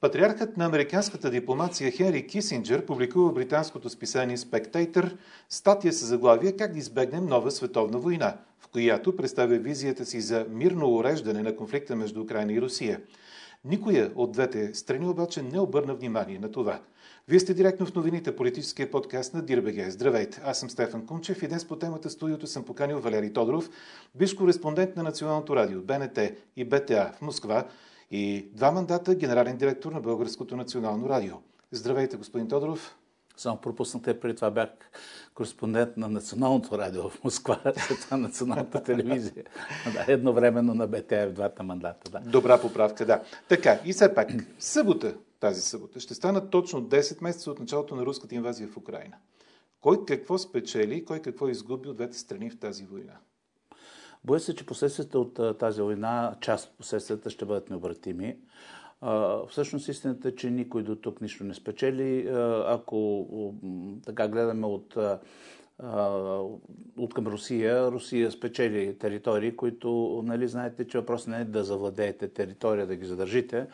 Патриархът на американската дипломация Хенри Кисинджер публикува в британското списание Spectator статия с заглавие «Как да избегнем нова световна война», в която представя визията си за мирно уреждане на конфликта между Украина и Русия. Никоя от двете страни обаче не обърна внимание на това. Вие сте директно в новините, политическия подкаст на Дирбеге. Здравейте, аз съм Стефан Кунчев и днес по темата студиото съм поканил Валерий Тодоров, биш кореспондент на Националното радио, БНТ и БТА в Москва и два мандата генерален директор на Българското национално радио. Здравейте, господин Тодоров. Само пропуснате, преди това бях кореспондент на Националното радио в Москва, след това Националната телевизия. Да, едновременно на БТА в двата мандата. Да. Добра поправка, да. Така, и все пак, събота, тази събота, ще станат точно 10 месеца от началото на руската инвазия в Украина. Кой какво спечели, кой какво изгуби от двете страни в тази война? Боя се, че последствията от тази война, част от последствията ще бъдат необратими. Всъщност истината е, че никой до тук нищо не спечели. Ако така гледаме от от към Русия. Русия спечели територии, които, нали, знаете, че въпрос не е да завладеете територия, да ги задържите,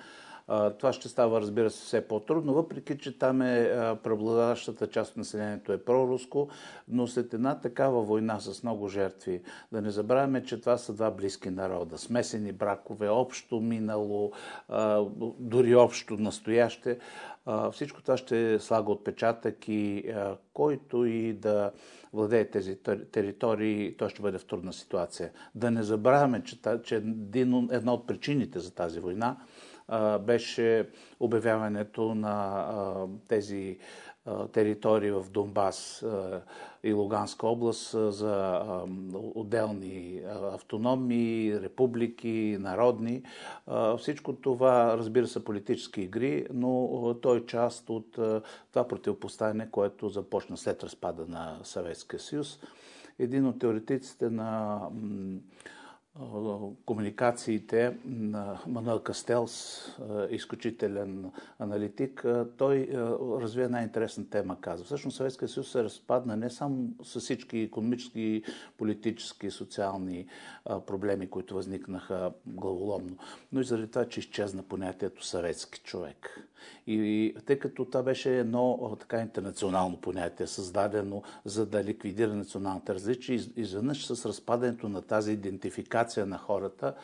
това ще става, разбира се, все по-трудно, въпреки че там е преобладаващата част от населението е проруско, но след една такава война с много жертви, да не забравяме, че това са два близки народа, смесени бракове, общо минало, дори общо настояще, всичко това ще слага отпечатък и който и да владее тези територии, той ще бъде в трудна ситуация. Да не забравяме, че, една от причините за тази война беше обявяването на тези територии в Донбас и Луганска област за отделни автономии, републики, народни. Всичко това, разбира се, политически игри, но той е част от това противопоставяне, което започна след разпада на Съветския съюз. Един от теоретиците на комуникациите на Мануел Кастелс, изключителен аналитик, той развива една интересна тема. Казва, всъщност Съветския съюз се разпадна не само с всички економически, политически, социални проблеми, които възникнаха главоломно, но и заради това, че изчезна понятието съветски човек. И тъй като това беше едно така интернационално понятие, създадено за да ликвидира националните различия, изведнъж с разпадането на тази идентификация на хората,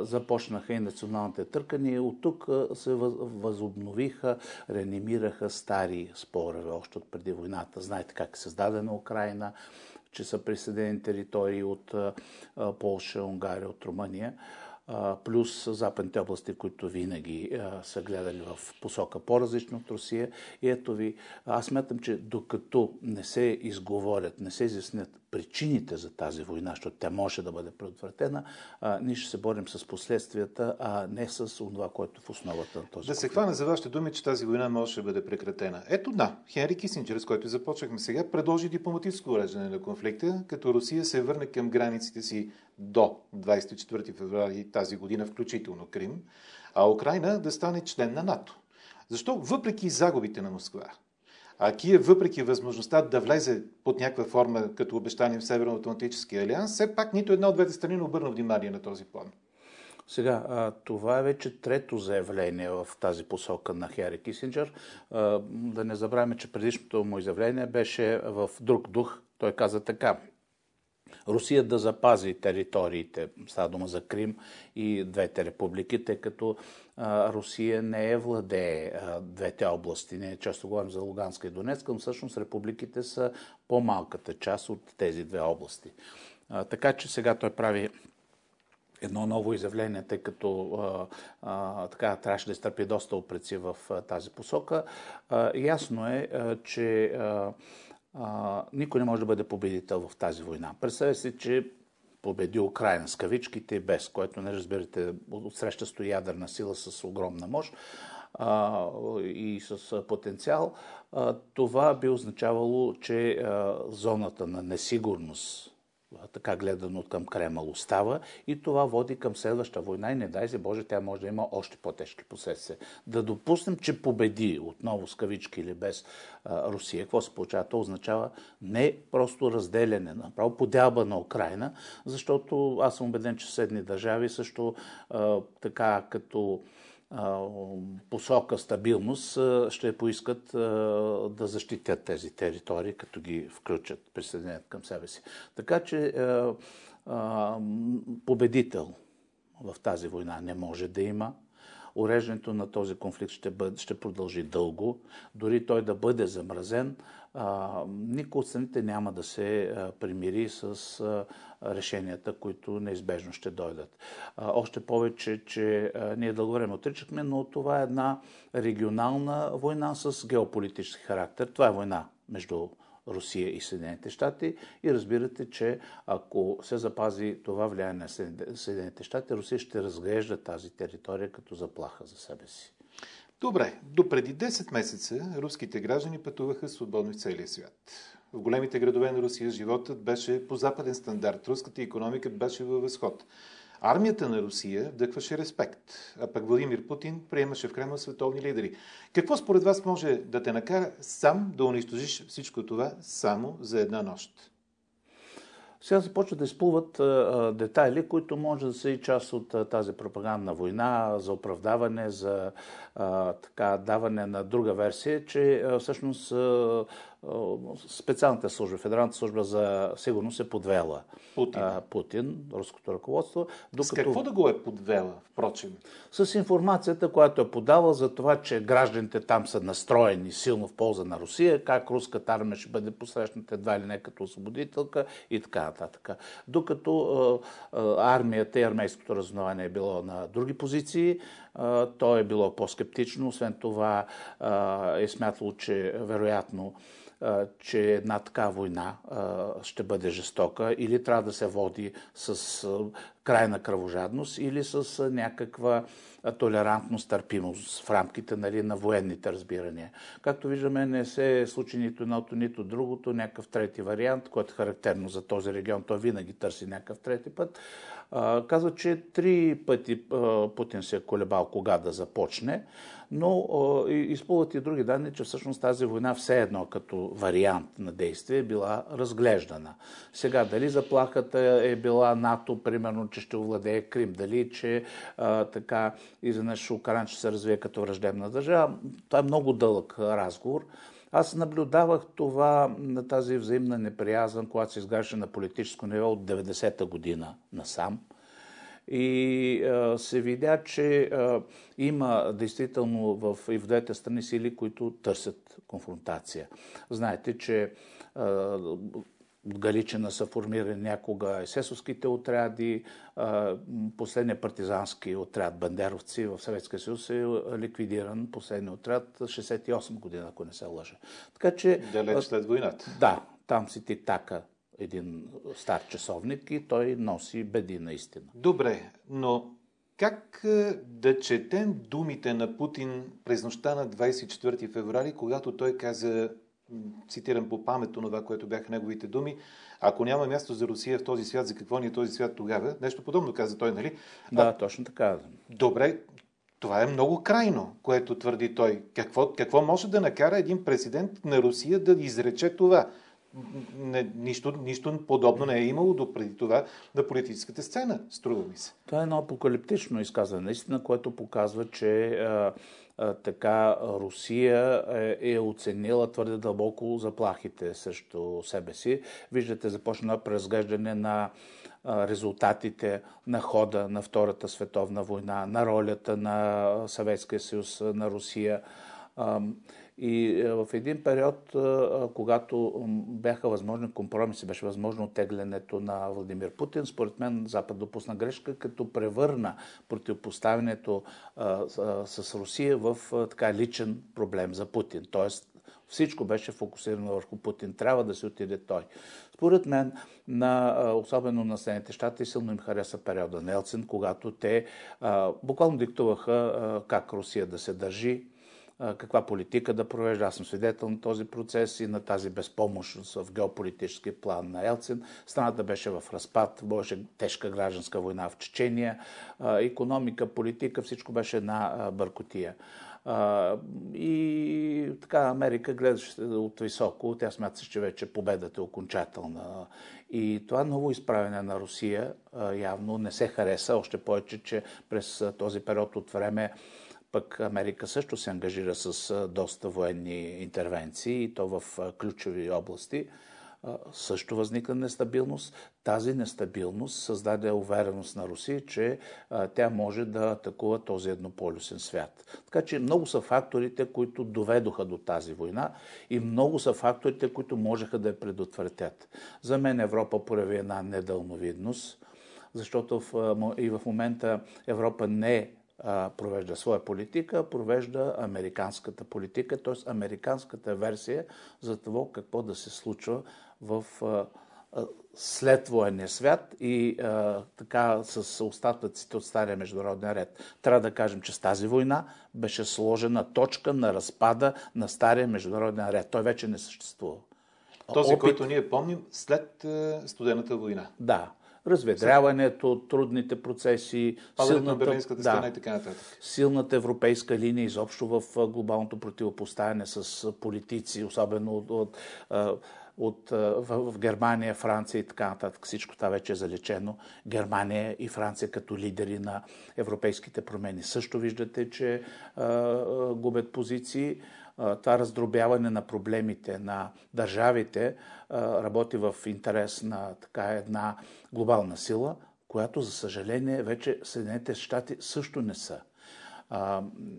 започнаха и националните търкания. От тук се възобновиха, реанимираха стари спорове още от преди войната. Знаете как е създадена Украина, че са присъдени територии от Полша, Унгария, от Румъния плюс западните области, които винаги са гледали в посока по-различно от Русия. И ето ви, аз смятам, че докато не се изговорят, не се изяснят причините за тази война, защото тя може да бъде предотвратена, ние ще се борим с последствията, а не с това, което е в основата на този Да се хвана за вашите думи, че тази война може да бъде прекратена. Ето да, Хенри Кисинджер, с който започнахме сега, предложи дипломатическо уреждане на конфликта, като Русия се върне към границите си до 24 февруари тази година, включително Крим, а Украина да стане член на НАТО. Защо, въпреки загубите на Москва, а Киев, въпреки възможността да влезе под някаква форма като обещание в Северно-Атлантическия алианс, все пак нито една от двете страни не обърна внимание на този план. Сега, това е вече трето заявление в тази посока на Хери Кисинджер. Да не забравяме, че предишното му изявление беше в друг дух. Той каза така. Русия да запази териториите, става дума за Крим и двете републики, тъй като Русия не е владее двете области. Не често говорим за Луганска и Донецка, но всъщност републиките са по-малката част от тези две области. Така че сега той прави едно ново изявление, тъй като а, а, така трябваше да изтърпи доста опреци в а, тази посока. А, ясно е, а, че а, а, никой не може да бъде победител в тази война. Представете си, че победи Украина с кавичките без, което не разбирате, отсреща стои ядерна сила с огромна мощ а, и с потенциал, а, това би означавало, че а, зоната на несигурност така гледано към Кремъл остава и това води към следваща война и не дай се Боже, тя може да има още по-тежки последствия. Да допуснем, че победи отново с кавички или без а, Русия, какво се получава? То означава не просто разделяне, направо подялба на Украина, защото аз съм убеден, че съседни държави също а, така като посока стабилност, ще поискат да защитят тези територии, като ги включат, присъединят към себе си. Така че победител в тази война не може да има. Уреждането на този конфликт ще, бъде, ще продължи дълго. Дори той да бъде замразен, никой от страните няма да се примири с решенията, които неизбежно ще дойдат. Още повече, че ние дълго време отричахме, но това е една регионална война с геополитически характер. Това е война между Русия и Съединените щати. И разбирате, че ако се запази това влияние на Съединените щати, Русия ще разглежда тази територия като заплаха за себе си. Добре, до преди 10 месеца руските граждани пътуваха свободно в целия свят. В големите градове на Русия животът беше по западен стандарт. Руската економика беше във възход. Армията на Русия вдъхваше респект, а пък Владимир Путин приемаше в Кремъл световни лидери. Какво според вас може да те накара сам да унищожиш всичко това само за една нощ? Сега започват да изплуват детайли, които може да са и част от а, тази пропагандна война за оправдаване, за а, така, даване на друга версия, че всъщност специалната служба, Федералната служба за сигурност е подвела Путин, а, Путин руското ръководство. Докато... С какво да го е подвела, впрочем? С информацията, която е подала за това, че гражданите там са настроени силно в полза на Русия, как руската армия ще бъде посрещната едва или не като освободителка и така нататък. Докато а, а, армията и армейското разузнаване е било на други позиции, то е било по-скептично. Освен това е смятало, че вероятно че една така война ще бъде жестока или трябва да се води с крайна кръвожадност или с някаква толерантност, търпимост в рамките нали, на военните разбирания. Както виждаме, не се случи нито едното, нито другото, някакъв трети вариант, който е характерно за този регион. Той винаги търси някакъв трети път. Казва, че три пъти Путин се е колебал кога да започне, но изплуват и други данни, че всъщност тази война все едно като вариант на действие е била разглеждана. Сега дали заплахата е била НАТО, примерно, че ще овладее Крим, дали, че а, така изведнъж Украина ще се развие като враждебна държава, това е много дълъг разговор. Аз наблюдавах това на тази взаимна неприязан, когато се изграждаше на политическо ниво от 90-та година насам. И а, се видя, че а, има действително в, и в двете страни сили, които търсят конфронтация. Знаете, че а, от Галичина са формирани някога есесовските отряди, последният партизански отряд бандеровци в Съветския съюз е ликвидиран, последният отряд 68 година, ако не се лъжа. Така че... Далеч след войната. Да, там си ти така един стар часовник и той носи беди наистина. Добре, но как да четем думите на Путин през нощта на 24 феврари, когато той каза цитирам по памет това, което бяха неговите думи, ако няма място за Русия в този свят, за какво ни е този свят тогава? Нещо подобно каза той, нали? Да, а, точно така. Добре, това е много крайно, което твърди той. Какво, какво може да накара един президент на Русия да изрече това? Не, нищо, нищо подобно не е имало до преди това на политическата сцена, струва ми се. Това е едно апокалиптично изказване, наистина, което показва, че а, така Русия е, е оценила твърде дълбоко заплахите срещу себе си. Виждате, започна преразглеждане на резултатите на хода на Втората световна война, на ролята на Съветския съюз, на Русия. И е, в един период, е, когато бяха възможни компромиси, беше възможно оттеглянето на Владимир Путин, според мен Запад допусна грешка, като превърна противопоставянето е, с Русия в така личен проблем за Путин. Тоест, всичко беше фокусирано върху Путин. Трябва да се отиде той. Според мен, на, особено на Съединените щати, силно им хареса периода на Елцин, когато те буквално диктуваха как Русия да се държи, каква политика да провежда. Аз съм свидетел на този процес и на тази безпомощност в геополитически план на Елцин. Страната беше в разпад, беше тежка гражданска война в Чечения, економика, политика, всичко беше една бъркотия. И така Америка гледаше от високо, тя смята, че вече победата е окончателна. И това ново изправене на Русия явно не се хареса, още повече, че през този период от време Пък Америка също се ангажира с доста военни интервенции и то в ключови области също възникна нестабилност. Тази нестабилност създаде увереност на Русия, че тя може да атакува този еднополюсен свят. Така че много са факторите, които доведоха до тази война и много са факторите, които можеха да я предотвратят. За мен Европа прояви една недълновидност, защото и в момента Европа не провежда своя политика, провежда американската политика, т.е. американската версия за това какво да се случва в след военния свят и а, така с остатъците от стария международен ред. Трябва да кажем, че с тази война беше сложена точка на разпада на стария международен ред. Той вече не съществува. Този, Опит... който ние помним след студената война. Да. Разведряването, трудните процеси, силната, да, и така нататък. силната европейска линия изобщо в глобалното противопоставяне с политици, особено от, от от, в, в Германия, Франция и така нататък. Всичко това вече е залечено. Германия и Франция като лидери на европейските промени също виждате, че а, а, губят позиции. Това раздробяване на проблемите на държавите работи в интерес на така една глобална сила, която, за съжаление, вече Съединените щати също не са.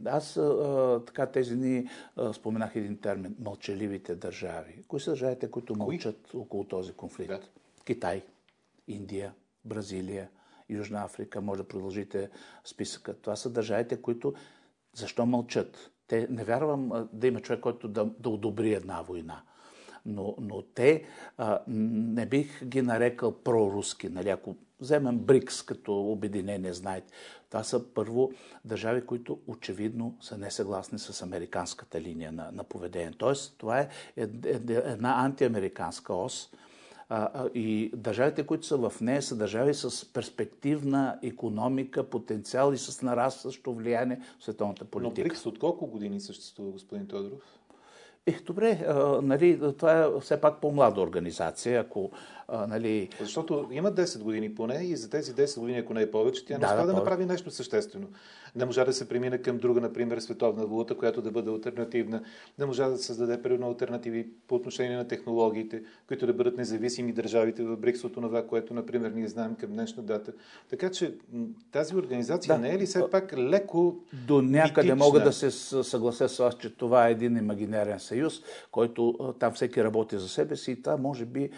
Аз а, така тези дни а, споменах един термин мълчаливите държави. Кои са държавите, които мълчат Кои? около този конфликт? Да. Китай, Индия, Бразилия, Южна Африка, може да продължите списъка. Това са държавите, които защо мълчат? Те не вярвам да има човек, който да, да одобри една война. Но, но те а, не бих ги нарекал проруски. Нали? Ако вземем БРИКС като обединение, знаете, това са първо държави, които очевидно са несъгласни с американската линия на, на поведение. Тоест, това е една антиамериканска ос. И държавите, които са в нея, са държави с перспективна економика, потенциал и с нарастващо влияние в световната политика. Но БРИКС от колко години съществува, господин Тодоров? Е, добре, а, нали, това е все пак по-млада организация. Ако а, нали... Защото има 10 години поне и за тези 10 години, ако не е повече, тя не да, успя да, да направи нещо съществено. Не можа да се премине към друга, например, световна валута, която да бъде альтернативна. Не можа да създаде примерно альтернативи по отношение на технологиите, които да бъдат независими държавите в БРИКС от това, което, например, ние знаем към днешна дата. Така че тази организация да. не е ли все пак леко До някъде митична? мога да се съглася с вас, че това е един имагинерен съюз, който там всеки работи за себе си и това може би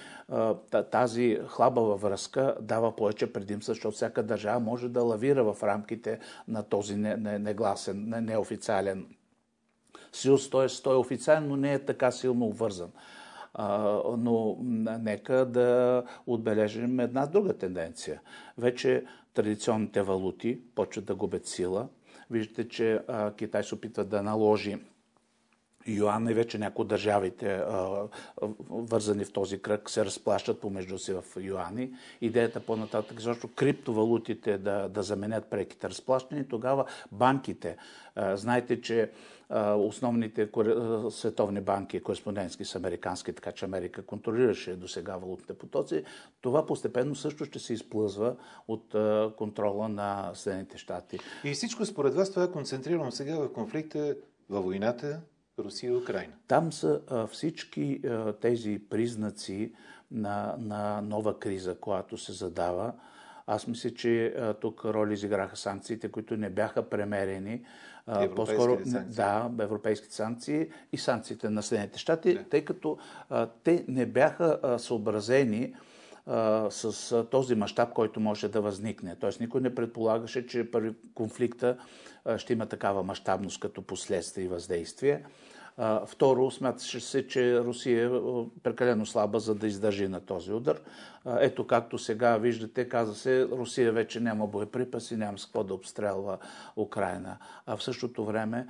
тази хлабава връзка дава повече предимства, защото всяка държава може да лавира в рамките на този негласен, неофициален съюз. Т.е. той е официален, но не е така силно обвързан. но нека да отбележим една друга тенденция. Вече традиционните валути почват да губят сила. Виждате, че Китай се опитва да наложи Йоан и вече някои от държавите, вързани в този кръг, се разплащат помежду си в юани. Идеята по-нататък, защото криптовалутите да, да заменят преките разплащания, тогава банките. Знаете, че основните световни банки, кореспондентски са американски, така че Америка контролираше до сега валутните потоци. Това постепенно също ще се изплъзва от контрола на Съединените щати. И всичко според вас това е концентрирано сега в конфликта, във войната, Русия и Украина. Там са а, всички а, тези признаци на, на нова криза, която се задава. Аз мисля, че а, тук роли изиграха санкциите, които не бяха премерени. А, по-скоро, санкции. да, европейските санкции и санкциите на Съединените щати, да. тъй като а, те не бяха а, съобразени а, с а, този мащаб, който може да възникне. Тоест никой не предполагаше, че първи конфликта ще има такава мащабност като последствие и въздействие. Второ, смяташе се, че Русия е прекалено слаба, за да издържи на този удар. Ето както сега виждате, каза се, Русия вече няма боеприпаси, няма с какво да обстрелва Украина. А в същото време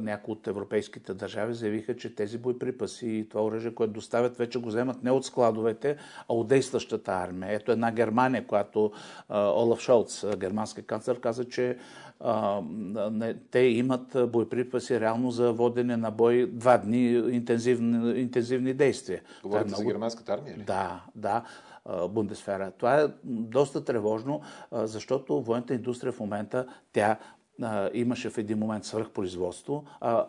някои от европейските държави заявиха, че тези боеприпаси и това оръжие, което доставят, вече го вземат не от складовете, а от действащата армия. Ето една Германия, която Олаф Шолц, германски канцлер, каза, че а, не, те имат боеприпаси реално за водене на бой два дни интензивни, интензивни действия. Говорите е много... за германската армия ли? Да, да. Бундесфера. Това е доста тревожно, защото военната индустрия в момента тя имаше в един момент свръхпроизводство, а,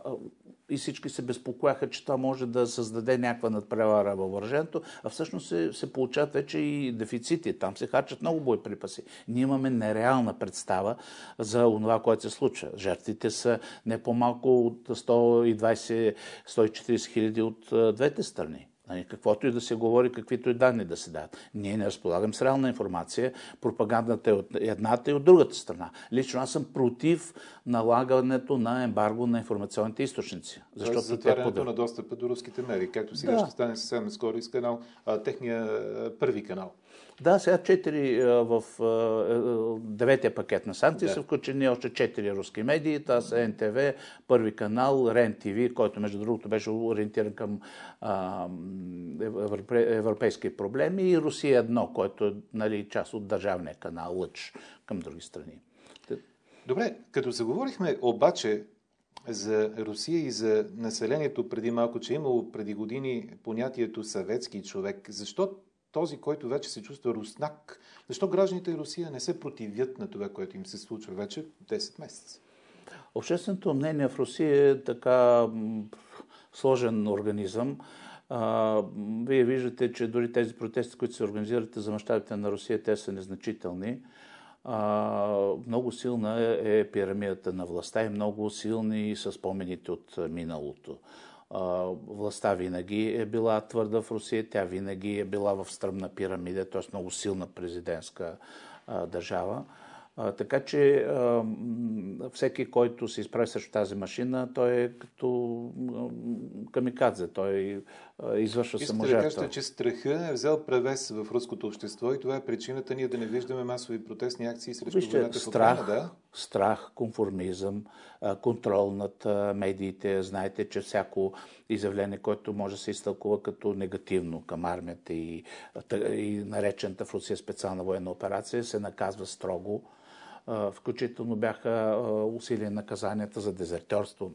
и всички се безпокояха, че това може да създаде някаква надпревара във въоръжението, а всъщност се, се получават вече и дефицити. Там се харчат много боеприпаси. Ние имаме нереална представа за това, което се случва. Жертвите са не по-малко от 120-140 хиляди от двете страни. Нали, каквото и да се говори, каквито и данни да се дадат. Ние не разполагам с реална информация. Пропагандата е от едната и от другата страна. Лично аз съм против налагането на ембарго на информационните източници. Защото Тоест, затварянето на достъпа до руските медии, както сега да. ще стане съвсем скоро и с канал, а, техния първи канал. Да, сега четири в деветия пакет на санкции да. са включени още четири руски медии. Това са НТВ, Първи канал, РЕН ТВ, който между другото беше ориентиран към а, европейски проблеми и Русия едно, който е нали, част от държавния канал Лъч към други страни. Добре, като заговорихме обаче за Русия и за населението преди малко, че е имало преди години понятието съветски човек, защо този, който вече се чувства руснак. Защо гражданите и Русия не се противят на това, което им се случва вече 10 месеца? Общественото мнение в Русия е така сложен организъм. А, вие виждате, че дори тези протести, които се организират за мащабите на Русия, те са незначителни. А, много силна е, е пирамидата на властта и много силни са спомените от миналото властта винаги е била твърда в Русия, тя винаги е била в стръмна пирамида, т.е. много силна президентска държава. така че всеки, който се изправи срещу тази машина, той е като камикадзе. Той извършва саможертва. да кажете, че страха е взел превес в руското общество и това е причината ние да не виждаме масови протестни акции срещу Вижте, войната страх, в Украина, да? Страх, конформизъм, контрол над медиите. Знаете, че всяко изявление, което може да се изтълкува като негативно към армията и, и наречената в Русия специална военна операция, се наказва строго. Включително бяха усилия наказанията за дезертерство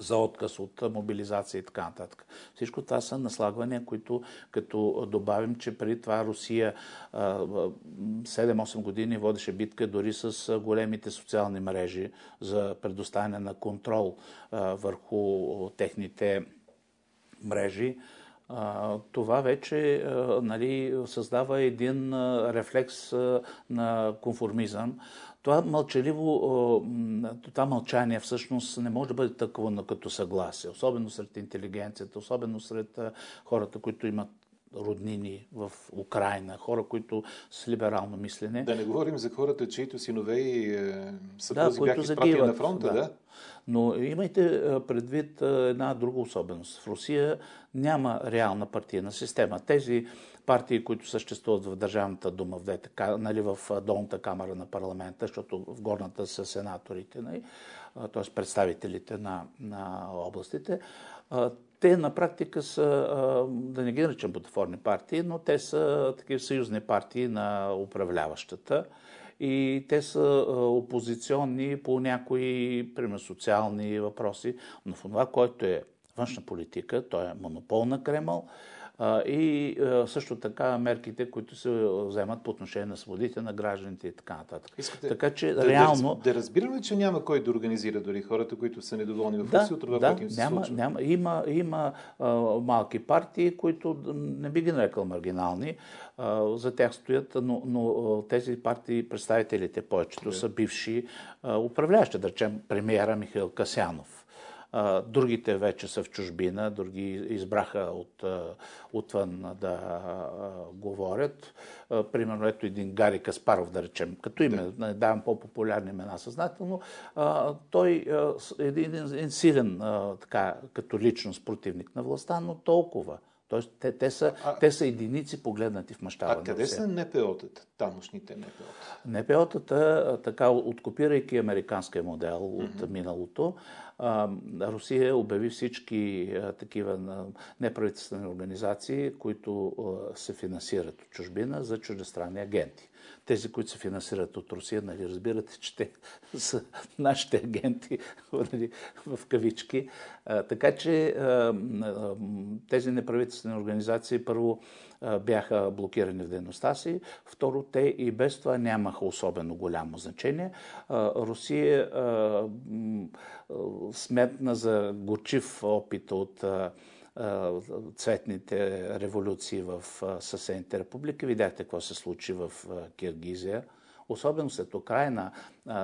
за отказ от мобилизация и така нататък. Всичко това са наслагвания, които като добавим, че преди това Русия 7-8 години водеше битка дори с големите социални мрежи за предоставяне на контрол върху техните мрежи това вече нали, създава един рефлекс на конформизъм. Това мълчаливо, това мълчание всъщност не може да бъде тъквано като съгласие, особено сред интелигенцията, особено сред хората, които имат роднини в Украина, хора, които с либерално мислене. Да не говорим за хората, чието синове и е, съпрузи да, бяха изпратени на фронта, да. да. Но имайте предвид една друга особеност. В Русия няма реална партийна система. Тези партии, които съществуват в Държавната дума, в, ДТК, нали, в долната камера на парламента, защото в горната са сенаторите, нали, т.е. представителите на, на областите, те на практика са, да не ги наричам бутафорни партии, но те са такива съюзни партии на управляващата. И те са опозиционни по някои, примерно, социални въпроси, но в това, което е външна политика, то е монопол на Кремъл, и също така мерките, които се вземат по отношение на свободите на гражданите и така нататък. Искате така че да, реално... Да, да разбираме, че няма кой да организира дори хората, които са недоволни в Русия от това, да, което им се няма, случва? Няма, има, има а, малки партии, които не би ги нарекал маргинални, а, за тях стоят, но, но тези партии, представителите повечето са бивши а, управляващи, да речем премиера Михаил Касянов Другите вече са в чужбина, други избраха от, отвън да говорят. Примерно ето един Гари Каспаров, да речем, като име, да. давам по-популярни имена съзнателно. Той е един, един силен така, като личност противник на властта, но толкова. Тоест, те, те, са, а, те са единици погледнати в мащаба. А къде са НПО-тата, тамошните НПО-та? НПО-тата, така, откопирайки американския модел mm-hmm. от миналото, Русия обяви всички такива неправителствени организации, които се финансират от чужбина за чуждестранни агенти. тези, които се финансират от Русия, нали, разбирате, че те са нашите агенти нали, в кавички. Така че тези неправителствени организации първо бяха блокирани в дейността си, второ те и без това нямаха особено голямо значение. Русия сметна за горчив опит от цветните революции в съседните републики. Видяхте какво се случи в Киргизия. Особено след Украина,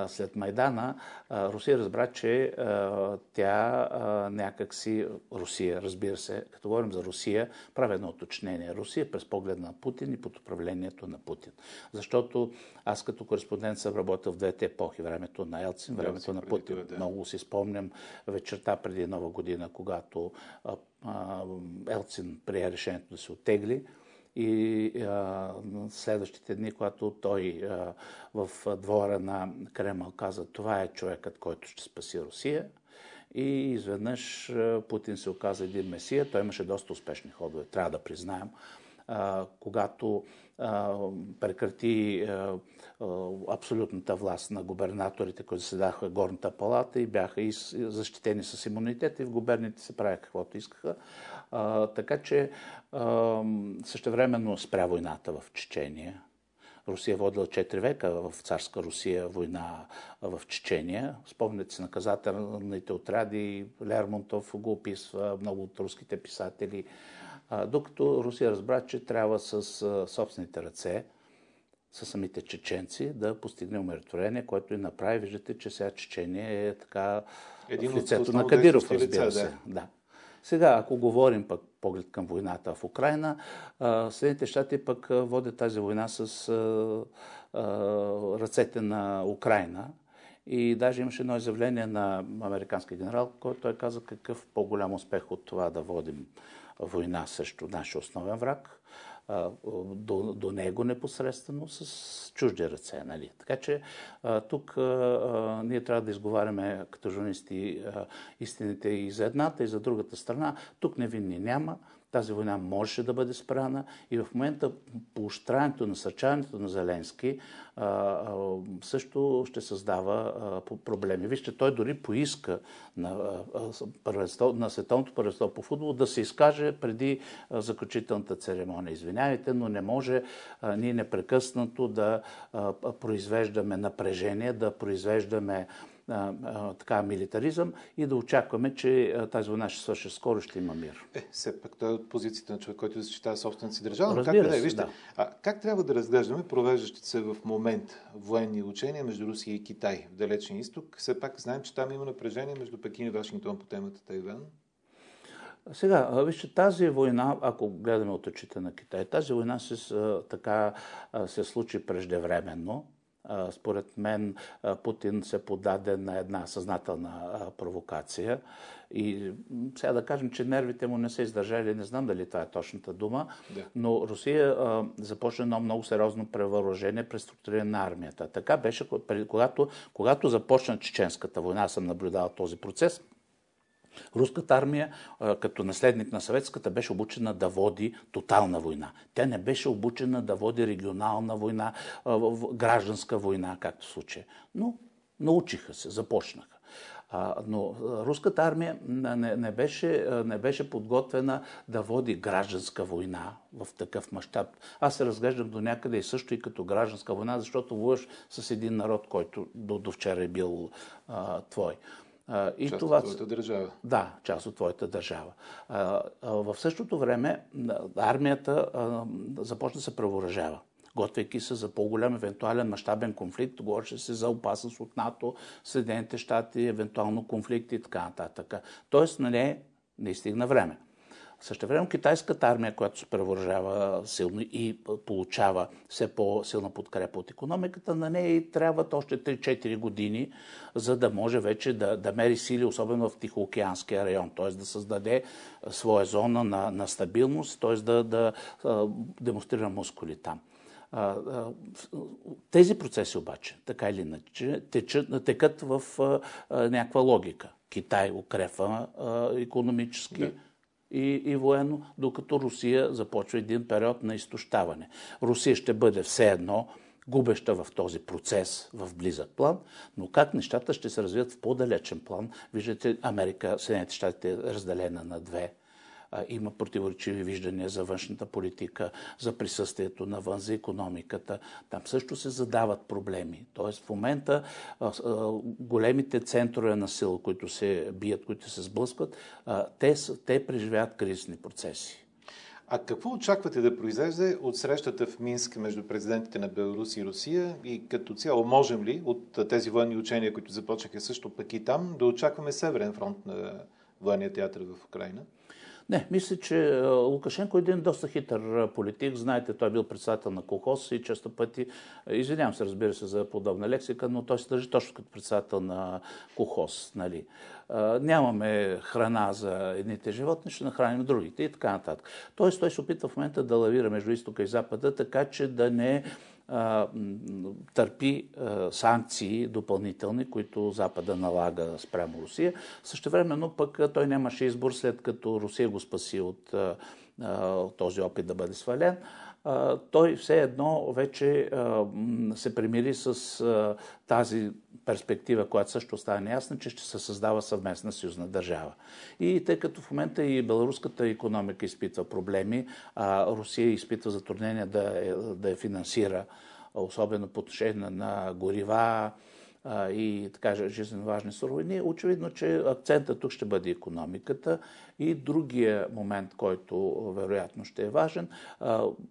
след Майдана, Русия разбра, че тя някакси, Русия, разбира се, като говорим за Русия, прави едно уточнение. Русия през поглед на Путин и под управлението на Путин. Защото аз като кореспондент съм работил в двете епохи, времето на Елцин, времето на Путин. Да. Много си спомням вечерта преди Нова година, когато Елцин прие решението да се оттегли и а, следващите дни, когато той а, в двора на Кремъл каза, това е човекът, който ще спаси Русия. И изведнъж Путин се оказа един месия. Той имаше доста успешни ходове, трябва да признаем. А, когато а, прекрати а, абсолютната власт на губернаторите, които седаха горната палата и бяха и защитени с имунитет и в губерните се правя каквото искаха. А, така че а, същевременно спря войната в Чечения. Русия е водила 4 века в царска Русия война в Чечения. Спомняте си наказателните отряди, Лермонтов го описва, много от руските писатели. А, докато Русия разбра, че трябва с собствените ръце, с самите чеченци, да постигне умиротворение, което и направи. Виждате, че сега Чечения е така Един в лицето на Кадиров, разбира се. Да. Сега, ако говорим пък поглед към войната в Украина, Съединените щати пък водят тази война с ръцете на Украина. И даже имаше едно изявление на американски генерал, който той каза какъв по-голям успех от това да водим война срещу нашия основен враг до, до него непосредствено с чужди ръце. Нали? Така че тук ние трябва да изговаряме като журналисти истините и за едната, и за другата страна. Тук невинни няма. Тази война можеше да бъде спрана и в момента поощрянето, насърчаването на Зеленски също ще създава проблеми. Вижте, той дори поиска на, на Световното първенство по футбол да се изкаже преди заключителната церемония. Извинявайте, но не може ние непрекъснато да произвеждаме напрежение, да произвеждаме а, а, така, милитаризъм и да очакваме, че а, тази война ще свърши скоро, ще има мир. Е, все пак той е от позицията на човек, който защитава собствената си държава. Но как, да, вижте, да. а, как трябва да разглеждаме провеждащите се в момент военни учения между Русия и Китай в Далечен изток? Все пак знаем, че там има напрежение между Пекин и Вашингтон по темата Тайван. Сега, вижте, тази война, ако гледаме от очите на Китай, тази война се, така, се случи преждевременно според мен Путин се подаде на една съзнателна провокация. И сега да кажем, че нервите му не са издържали, не знам дали това е точната дума, да. но Русия а, започна едно много сериозно превъоръжение, преструктуриране на армията. Така беше, когато, когато започна Чеченската война, аз съм наблюдавал този процес, Руската армия, като наследник на съветската, беше обучена да води тотална война. Тя не беше обучена да води регионална война, гражданска война, както в случая. Но научиха се, започнаха. но руската армия не, не, беше, не беше подготвена да води гражданска война в такъв мащаб. Аз се разглеждам до някъде и също и като гражданска война, защото воюваш с един народ, който до, до вчера е бил а, твой. И част това, от твоята държава. Да, част от твоята държава. В същото време армията започна да се превооръжава готвейки се за по-голям евентуален мащабен конфликт. Говореше се за опасност от НАТО, Съединените щати, евентуално конфликти и така нататък. Тоест на нея не стигна време. Също време китайската армия, която се превържава силно и получава все по-силна подкрепа от економиката, на нея трябват още 3-4 години, за да може вече да, да мери сили, особено в Тихоокеанския район, т.е. да създаде своя зона на, на стабилност, т.е. да, да демонстрира мускули там. Тези процеси обаче, така или иначе, течат, текат в някаква логика. Китай укрепва економически. Да и, и военно, докато Русия започва един период на изтощаване. Русия ще бъде все едно губеща в този процес в близък план, но как нещата ще се развият в по-далечен план. Виждате, Америка, Съединените щати е разделена на две има противоречиви виждания за външната политика, за присъствието навън, за економиката. Там също се задават проблеми. Тоест в момента големите центрове на сила, които се бият, които се сблъскват, те, те преживяват кризисни процеси. А какво очаквате да произлезе от срещата в Минск между президентите на Беларус и Русия и като цяло можем ли от тези военни учения, които започнаха също пък и там, да очакваме Северен фронт на военния театър в Украина? Не, мисля, че Лукашенко е един доста хитър политик. Знаете, той е бил председател на колхоз и често пъти, извинявам се, разбира се, за подобна лексика, но той се държи точно като председател на колхоз. Нали. Нямаме храна за едните животни, ще нахраним другите и така нататък. Тоест, той се опитва в момента да лавира между изтока и запада, така че да не търпи санкции допълнителни, които Запада налага спрямо Русия. Също времено пък той нямаше избор след като Русия го спаси от този опит да бъде свален той все едно вече се примири с тази перспектива, която също става неясна, че ще се създава съвместна съюзна държава. И тъй като в момента и беларуската економика изпитва проблеми, а Русия изпитва затруднения да, да я финансира, особено по отношение на горива, и така жизненно важни суровини, очевидно, че акцента тук ще бъде економиката и другия момент, който вероятно ще е важен,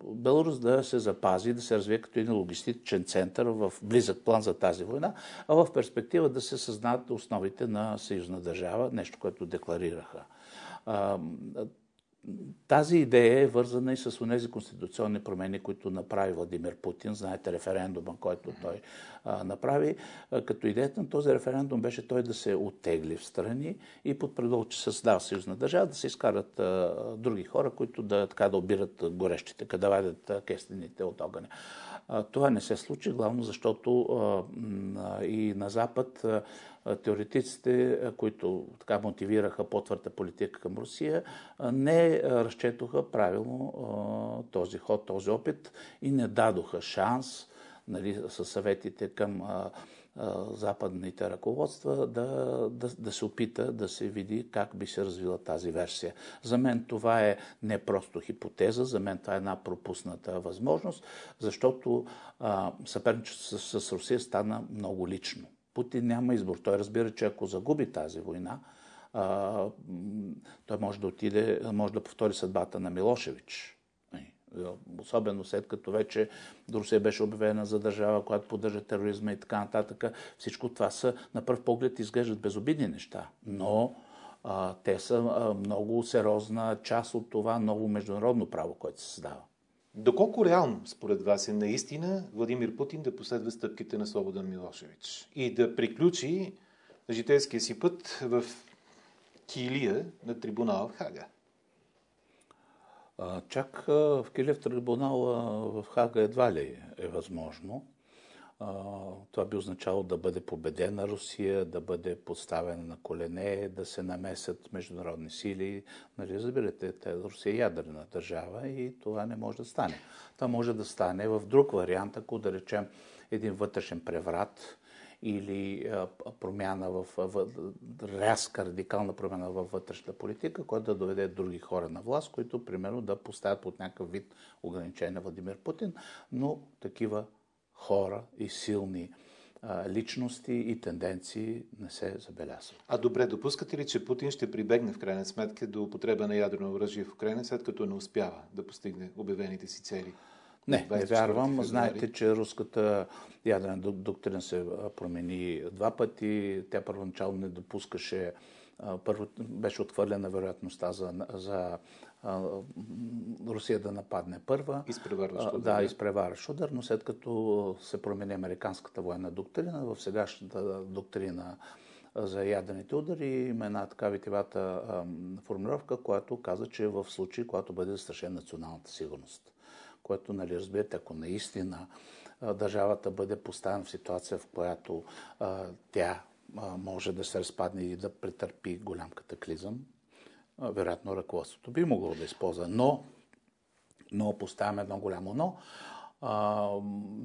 Беларус да се запази, да се развие като един логистичен център в близък план за тази война, а в перспектива да се създадат основите на съюзна държава, нещо, което декларираха. Тази идея е вързана и с тези конституционни промени, които направи Владимир Путин. Знаете референдума, който той а, направи. А, като идеята на този референдум беше той да се оттегли в страни и под предлог, че създава съюзна държава, да се изкарат а, други хора, които да, така, да обират горещите, да вадят кестените от огъня. Това не се случи, главно защото и на Запад теоретиците, които така мотивираха по-твърда политика към Русия, не разчетоха правилно този ход, този опит и не дадоха шанс нали, със съветите към западните ръководства да, да, да се опита да се види как би се развила тази версия. За мен това е не просто хипотеза, за мен това е една пропусната възможност, защото съперничеството с, с Русия стана много лично. Путин няма избор. Той разбира, че ако загуби тази война, а, той може да отиде, може да повтори съдбата на Милошевич особено след като вече Русия беше обявена за държава, която поддържа тероризма и така нататък. Всичко това са, на първ поглед, изглеждат безобидни неща, но а, те са а, много сериозна част от това ново международно право, което се създава. Доколко реално, според вас, е наистина Владимир Путин да последва стъпките на Слободан Милошевич и да приключи житейския си път в килия на трибунала в Хага? Чак в Килев трибунал в Хага едва ли е възможно. Това би означало да бъде победена Русия, да бъде поставена на колене, да се намесят международни сили. Нали, разбирате, Русия е ядрена държава и това не може да стане. Това може да стане в друг вариант, ако да речем един вътрешен преврат, или промяна в, в рязка, радикална промяна във вътрешната политика, която да доведе други хора на власт, които примерно да поставят под някакъв вид ограничение на Владимир Путин, но такива хора и силни личности и тенденции не се забелязват. А добре, допускате ли, че Путин ще прибегне в крайна сметка до употреба на ядрено оръжие в Украина, след като не успява да постигне обявените си цели? Не, не вярвам. Знаете, че руската ядрена доктрина се промени два пъти. Тя първоначално не допускаше първо беше отхвърлена вероятността за, за а, Русия да нападне първа. Изпреварващ удар. Да, изпреварващ удар, но след като се промени американската военна доктрина, в сегашната доктрина за ядрените удари има една така витивата формулировка, която каза, че в случай, когато бъде застрашена националната сигурност което, нали, разбирате, ако наистина държавата бъде поставена в ситуация, в която а, тя а, може да се разпадне и да претърпи голям катаклизъм, а, вероятно ръководството би могло да използва. Но, но поставяме едно голямо но, А,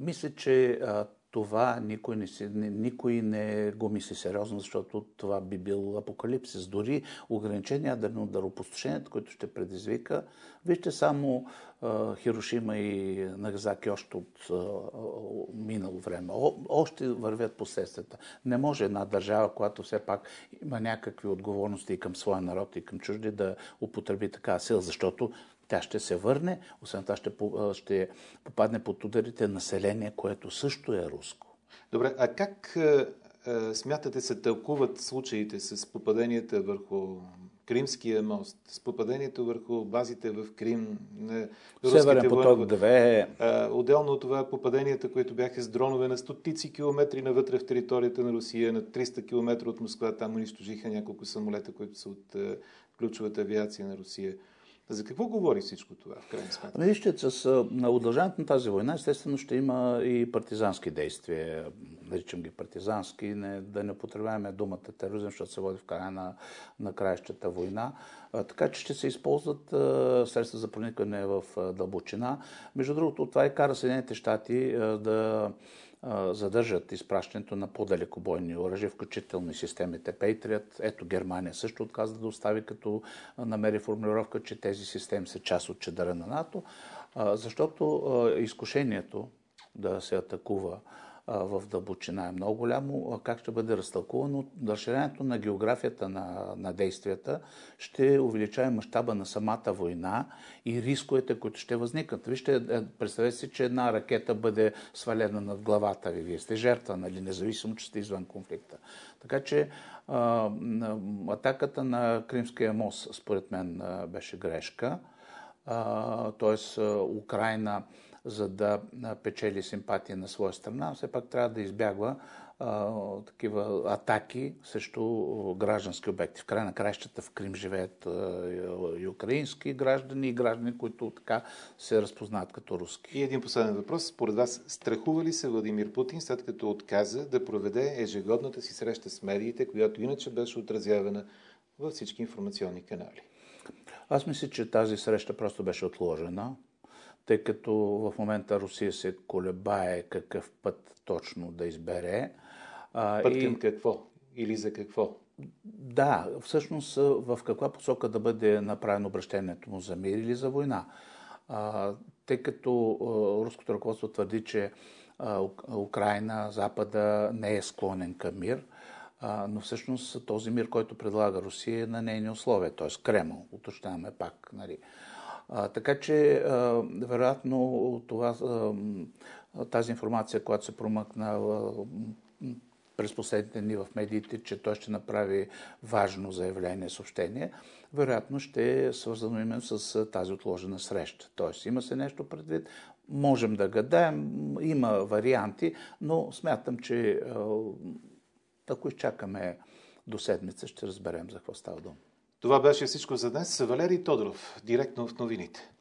мисля, че а, това никой не, си, никой не го мисли сериозно, защото това би бил апокалипсис. Дори ограничение ядрено даропустошението, което ще предизвика. Вижте само а, Хирошима и Нагазаки още от а, минало време. О, още вървят последствията. Не може една държава, която все пак има някакви отговорности и към своя народ, и към чужди, да употреби така сила, защото тя ще се върне, освен това ще, ще попадне под ударите население, което също е руско. Добре, а как смятате се тълкуват случаите с попаденията върху Кримския мост, с попадението върху базите в Крим, на Северен поток 2. Отделно от това попаденията, които бяха с дронове на стотици километри навътре в територията на Русия, на 300 км от Москва, там унищожиха няколко самолета, които са от ключовата авиация на Русия. За какво говори всичко това, в крайна сметка? Ами вижте, с удължаването на тази война, естествено ще има и партизански действия. Наричам ги партизански, не, да не потребяваме думата тероризъм, защото се води в края на, на краищата война. А, така че ще се използват а, средства за проникване в а, дълбочина. Между другото, това и кара Съединените щати да задържат изпращането на по-далекобойни оръжия, включително и системите Patriot. Ето Германия също отказа да остави, като намери формулировка, че тези системи са част от чедъра на НАТО, защото изкушението да се атакува в дълбочина е много голямо. Как ще бъде разтълкувано? Разширението на географията на, на действията ще увеличава мащаба на самата война и рисковете, които ще възникнат. Вижте, е, представете си, че една ракета бъде свалена над главата ви. Вие сте жертва, нали, независимо, че сте извън конфликта. Така че а, атаката на Кримския мост, според мен, беше грешка. Тоест, Украина за да печели симпатия на своя страна, все пак трябва да избягва а, такива атаки срещу граждански обекти. В край на краищата в Крим живеят а, и украински граждани и граждани, които така се разпознават като руски. И един последен въпрос. Според вас, страхува ли се Владимир Путин, след като отказа да проведе ежегодната си среща с медиите, която иначе беше отразявана във всички информационни канали? Аз мисля, че тази среща просто беше отложена тъй като в момента Русия се колебае какъв път точно да избере. Път към и... какво? Или за какво? Да, всъщност в каква посока да бъде направено обращението му за мир или за война. А, тъй като а, руското ръководство твърди, че а, Украина, Запада не е склонен към мир, а, но всъщност този мир, който предлага Русия е на нейни условия, т.е. Кремъл, уточняваме пак. Нали. А, така че, а, вероятно, това, а, тази информация, която се промъкна през последните дни в медиите, че той ще направи важно заявление, съобщение, вероятно ще е свързано именно с тази отложена среща. Тоест, има се нещо предвид, можем да гадаем, има варианти, но смятам, че ако изчакаме до седмица, ще разберем за какво става дума. Това беше всичко за днес. Валерий Тодоров, директно в новините.